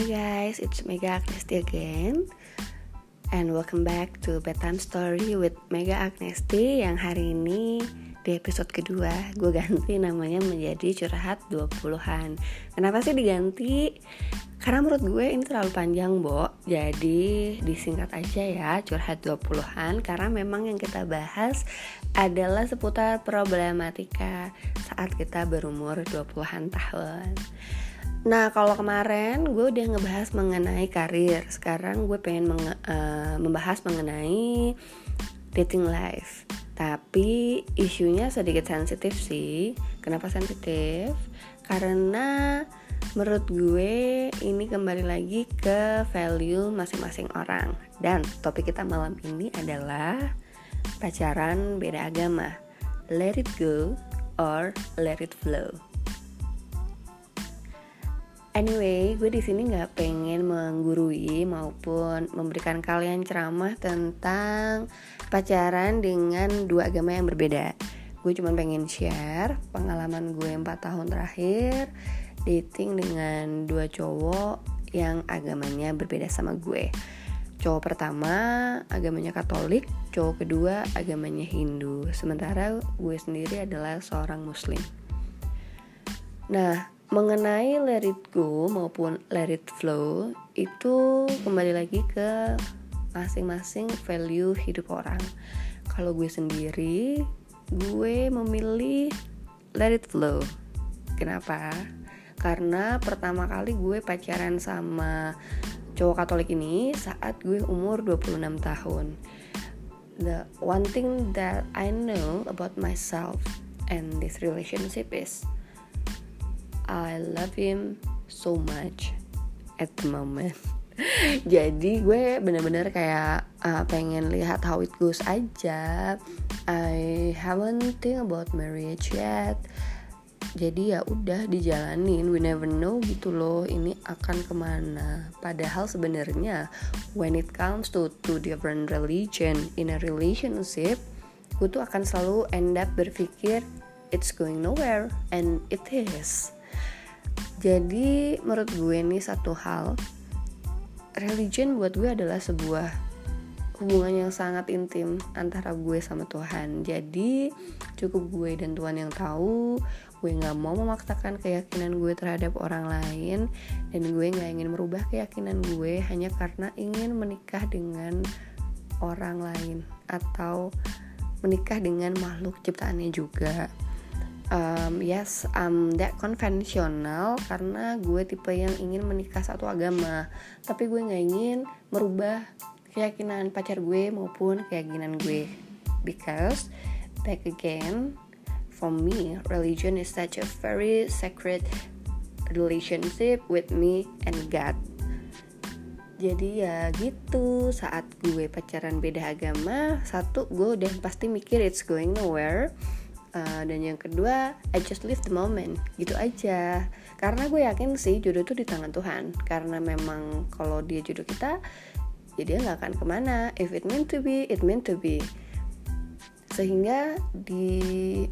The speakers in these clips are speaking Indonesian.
Hi guys, it's Mega Agnesti again And welcome back to Bedtime Story with Mega Agnesti Yang hari ini di episode kedua gue ganti namanya menjadi curhat 20-an Kenapa sih diganti? Karena menurut gue ini terlalu panjang, Bo. Jadi disingkat aja ya, curhat 20-an karena memang yang kita bahas adalah seputar problematika saat kita berumur 20-an tahun. Nah kalau kemarin gue udah ngebahas mengenai karir. Sekarang gue pengen menge uh, membahas mengenai dating life. Tapi isunya sedikit sensitif sih. Kenapa sensitif? Karena menurut gue ini kembali lagi ke value masing-masing orang. Dan topik kita malam ini adalah pacaran beda agama. Let it go or let it flow Anyway, gue di sini nggak pengen menggurui maupun memberikan kalian ceramah tentang pacaran dengan dua agama yang berbeda. Gue cuma pengen share pengalaman gue 4 tahun terakhir dating dengan dua cowok yang agamanya berbeda sama gue. Cowok pertama agamanya Katolik, cowok kedua agamanya Hindu. Sementara gue sendiri adalah seorang Muslim. Nah, mengenai let it go maupun let it flow itu kembali lagi ke masing-masing value hidup orang. Kalau gue sendiri, gue memilih let it flow. Kenapa? Karena pertama kali gue pacaran sama cowok Katolik ini saat gue umur 26 tahun. The one thing that I know about myself and this relationship is I love him so much at the moment. Jadi gue bener-bener kayak uh, pengen lihat how it goes aja. I haven't think about marriage yet. Jadi ya udah dijalanin. We never know gitu loh ini akan ke mana. Padahal sebenarnya when it comes to two different religion in a relationship gue tuh akan selalu end up berpikir it's going nowhere and it is jadi menurut gue nih satu hal religion buat gue adalah sebuah hubungan yang sangat intim antara gue sama Tuhan. Jadi cukup gue dan Tuhan yang tahu gue nggak mau memaksakan keyakinan gue terhadap orang lain dan gue nggak ingin merubah keyakinan gue hanya karena ingin menikah dengan orang lain atau menikah dengan makhluk ciptaannya juga um, yes um that konvensional karena gue tipe yang ingin menikah satu agama. Tapi gue nggak ingin merubah keyakinan pacar gue maupun keyakinan gue. Because back again for me religion is such a very sacred relationship with me and God. Jadi ya gitu saat gue pacaran beda agama satu gue udah pasti mikir it's going nowhere uh, dan yang kedua I just live the moment. Gitu aja. Karena gue yakin sih jodoh itu di tangan Tuhan. Karena memang kalau dia jodoh kita ya nggak akan ke mana. If it meant to be it meant to be. Sehingga di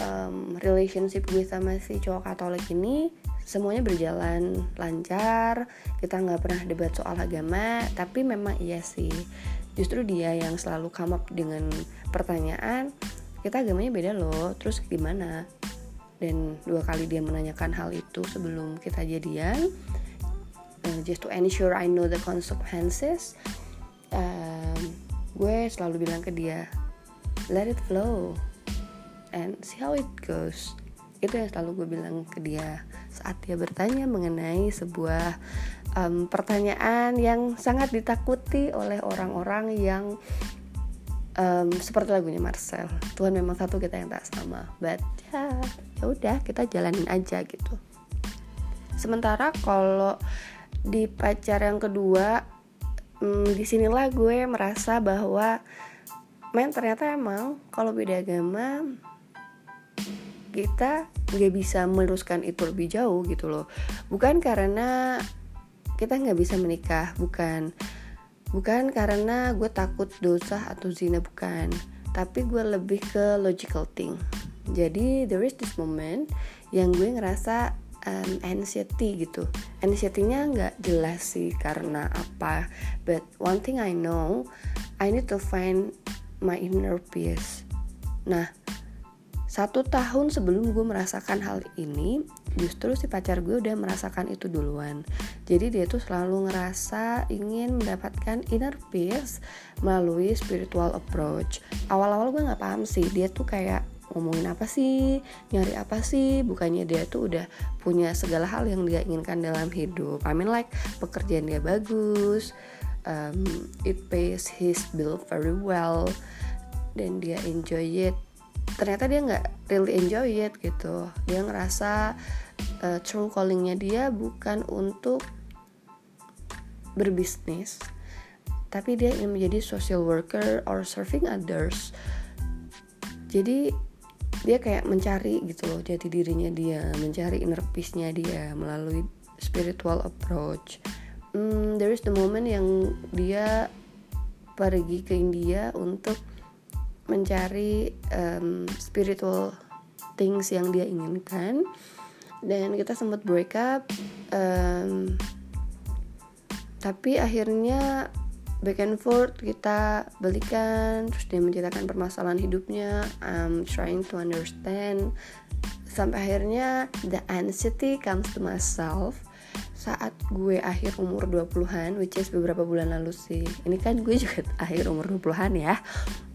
um, relationship gue sama si cowok Katolik ini semuanya berjalan lancar. Kita nggak pernah debat soal agama tapi memang iya sih. Justru dia yang selalu come up dengan pertanyaan kita agamanya beda loh. Terus gimana dan dua kali dia menanyakan hal itu sebelum kita jadian uh, just to ensure I know the consequences um, gue selalu bilang ke dia let it flow and see how it goes. Itu yang selalu gue bilang ke dia saat dia bertanya mengenai sebuah um, pertanyaan yang sangat ditakuti oleh orang-orang yang um, seperti lagunya Marcel Tuhan memang satu kita yang tak sama. But ya ya udah kita jalanin aja gitu. Sementara kalau di pacar yang kedua um, di sinilah gue merasa bahwa men ternyata emang kalau beda agama kita nggak bisa meneruskan itu lebih jauh gitu loh. Bukan karena kita nggak bisa menikah bukan bukan karena gue takut dosa atau zina bukan. Tapi gue lebih ke logical thing. Jadi there is this moment yang gue ngerasa um, anxiety gitu. Anxiety-nya nggak jelas sih karena apa. But one thing I know I need to find my inner peace. Nah satu tahun sebelum gue merasakan hal ini justru si pacar gue udah merasakan itu duluan. Jadi dia tuh selalu ngerasa ingin mendapatkan inner peace melalui spiritual approach. Awal-awal gue nggak paham sih dia tuh kayak ngomongin apa sih nyari apa sih? Bukannya dia tuh udah punya segala hal yang dia inginkan dalam hidup. I mean like pekerjaan dia bagus um, it pays his bill very well dan dia enjoy it ternyata dia nggak really enjoy it gitu. Dia ngerasa uh, true callingnya dia bukan untuk berbisnis tapi dia ingin menjadi social worker or serving others. Jadi dia kayak mencari gitu loh jati dirinya dia mencari inner peace-nya dia melalui spiritual approach. Hmm, there is the moment yang dia pergi ke India untuk mencari um, spiritual things yang dia inginkan. Dan kita sempat break up um, tapi akhirnya back and forth kita balikan terus dia menceritakan permasalahan hidupnya. I'm trying to understand. Sampai akhirnya the anxiety comes to myself saat gue akhir umur 20-an which is beberapa bulan lalu sih. Ini kan gue juga akhir umur 20-an ya.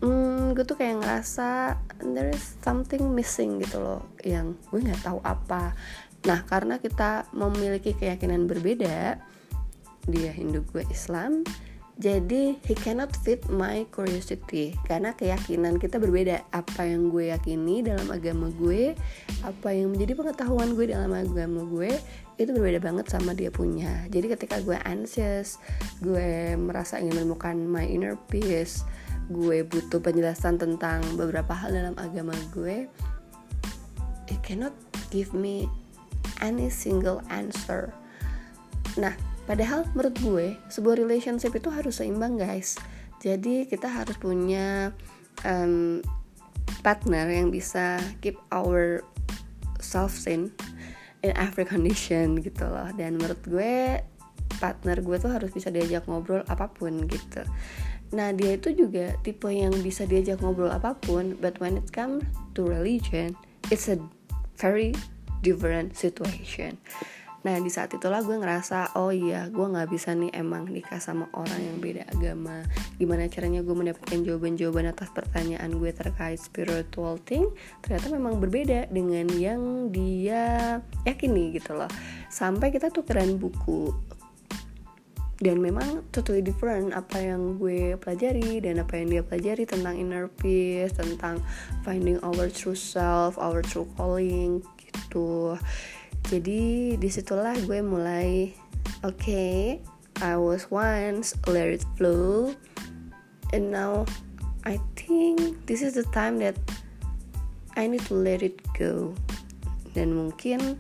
Hmm, gue tuh kayak ngerasa there is something missing gitu loh yang gue nggak tahu apa. Nah karena kita memiliki keyakinan berbeda dia Hindu gue Islam jadi he cannot fit my curiosity. Karena keyakinan kita berbeda. Apa yang gue yakini dalam agama gue apa yang menjadi pengetahuan gue dalam agama gue itu berbeda banget sama dia punya. Jadi ketika gue anxious gue merasa ingin menemukan my inner peace gue butuh penjelasan tentang beberapa hal dalam agama gue it cannot give me any single answer nah Padahal menurut gue sebuah relationship itu harus seimbang guys. Jadi kita harus punya um, partner yang bisa keep our self sane in every condition gitu loh. Dan menurut gue partner gue tuh harus bisa diajak ngobrol apa pun gitu. Nah dia itu juga tipe yang bisa diajak ngobrol apa pun, but when it comes to religion, it's a very different situation. Nah di saat itulah gue ngerasa oh iya gue nggak bisa nih emang nikah sama orang yang beda agama. Gimana caranya gue mendapatkan jawaban-jawaban atas pertanyaan gue terkait spiritual thing? Ternyata memang berbeda dengan yang dia yakini gitu loh. Sampai kita tukeran buku dan memang totally different apa yang gue pelajari dan apa yang dia pelajari tentang inner peace tentang finding our true self our true calling gitu. Jadi di situlah gue mulai oke okay, I was once let it flow and now I think this is the time that I need to let it go. Dan mungkin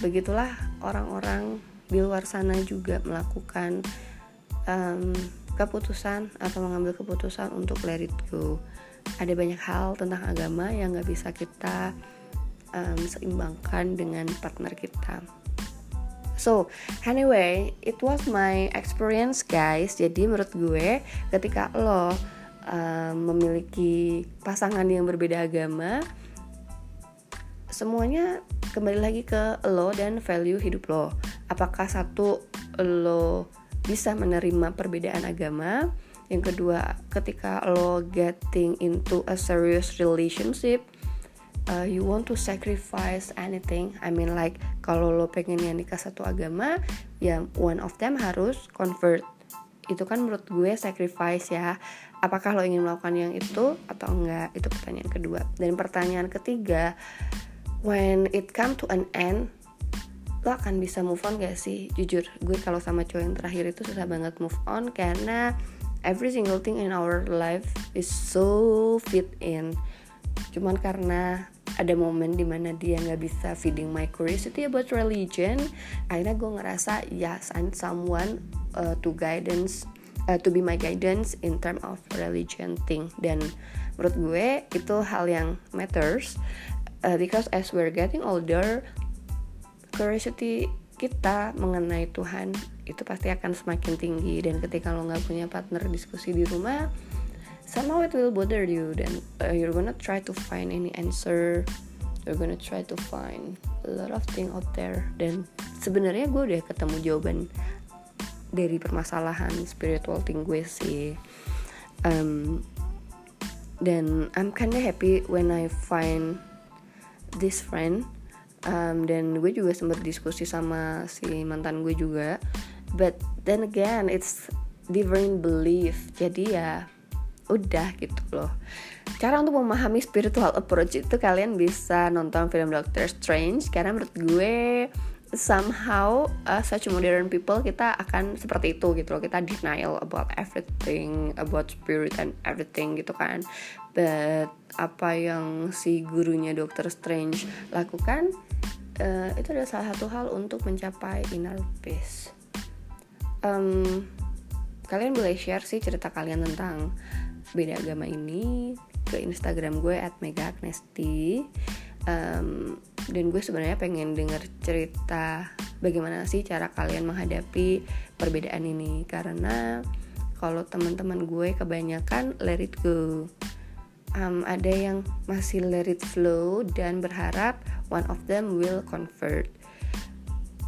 begitulah orang-orang di luar sana juga melakukan um, keputusan atau mengambil keputusan untuk let it go ada banyak hal tentang agama yang gak bisa kita um, seimbangkan dengan partner kita. So, anyway, it was my experience guys. Jadi menurut gue ketika lo um, memiliki pasangan yang berbeda agama, semuanya kembali lagi ke lo dan value hidup lo. Apakah satu lo bisa menerima perbedaan agama? Yang kedua, ketika lo getting into a serious relationship, uh, you want to sacrifice anything. I mean like kalau lo pengen yang nikah satu agama ya one of them harus convert. Itu kan menurut gue sacrifice ya. Apakah lo ingin melakukan yang itu atau enggak? Itu pertanyaan kedua. Dan pertanyaan ketiga when it come to an end lo akan bisa move on gak sih? Jujur gue kalau sama cowok yang terakhir itu susah banget move on karena every single thing in our life is so fit in. Cuman karena ada momen di mana dia nggak bisa feeding my curiosity about religion akhirnya gue ngerasa yes I'm someone uh, to guidance uh, to be my guidance in term of religion thing. Dan menurut gue itu hal yang matters uh, because as we're getting older curiosity kita mengenai Tuhan itu pasti akan semakin tinggi. Dan ketika lo nggak punya partner diskusi di rumah somehow it will bother you. Dan uh, you're gonna try to find any answer. You're gonna try to find a lot of thing out there. Dan sebenarnya gue udah ketemu jawaban dari permasalahan spiritual thing gue sih. Um, dan I'm kinda happy when I find this friend um, dan gue juga sempat diskusi sama si mantan gue juga. But then again it's different belief. Jadi ya udah gitu loh. Cara untuk memahami spiritual approach itu kalian bisa nonton film Doctor Strange. Karena menurut gue somehow uh, such modern people kita akan seperti itu gitu loh. Kita denial about everything about spirit and everything gitu kan. But apa yang si gurunya Doctor Strange lakukan uh, itu adalah salah satu hal untuk mencapai inner peace. Um, kalian boleh share sih cerita kalian tentang beda agama ini ke Instagram gue megagnesti um, dan gue sebenarnya pengen denger cerita bagaimana sih cara kalian menghadapi perbedaan ini. Karena kalau teman-teman gue kebanyakan let it go. Um, ada yang masih let it flow dan berharap one of them will convert.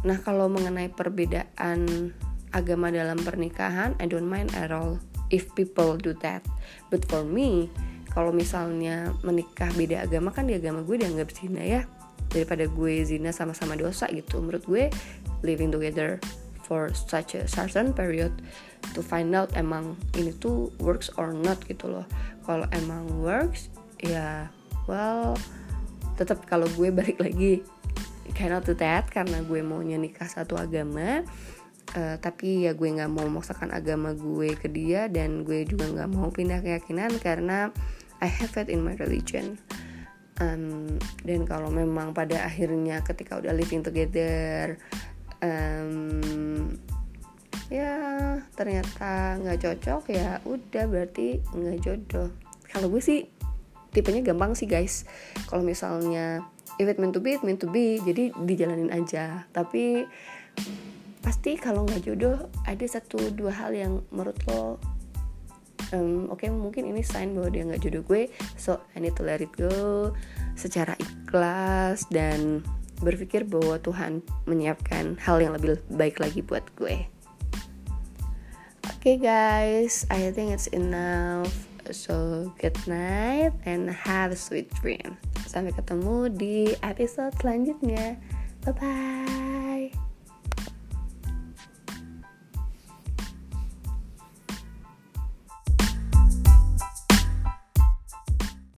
Nah kalau mengenai perbedaan agama dalam pernikahan I don't mind at all if people do that. But for me kalau misalnya menikah beda agama kan di agama gue dianggap zina ya. Daripada gue zina sama-sama dosa gitu. Menurut gue living together for such a certain period to find out emang ini tuh works or not gitu loh. Kalau emang works ya well tetap kalau gue balik lagi cannot do that karena gue maunya nikah satu agama uh, tapi ya gue nggak mau memaksakan agama gue ke dia dan gue juga nggak mau pindah keyakinan karena I have it in my religion. Um, dan kalau memang pada akhirnya ketika udah living together um, ya ternyata nggak cocok ya udah berarti nggak jodoh. Kalau gue sih tipenya gampang sih guys. Kalau misalnya if it meant to be it meant to be. Jadi dijalanin aja. Tapi pasti kalau nggak jodoh ada satu dua hal yang menurut lo um, oke okay, mungkin ini sign bahwa dia nggak jodoh gue. So I need to let it go secara ikhlas dan berpikir bahwa Tuhan menyiapkan hal yang lebih baik lagi buat gue. Oke okay, guys. I think it's enough so good night and have a sweet dream. Sampai ketemu di episode selanjutnya. Bye bye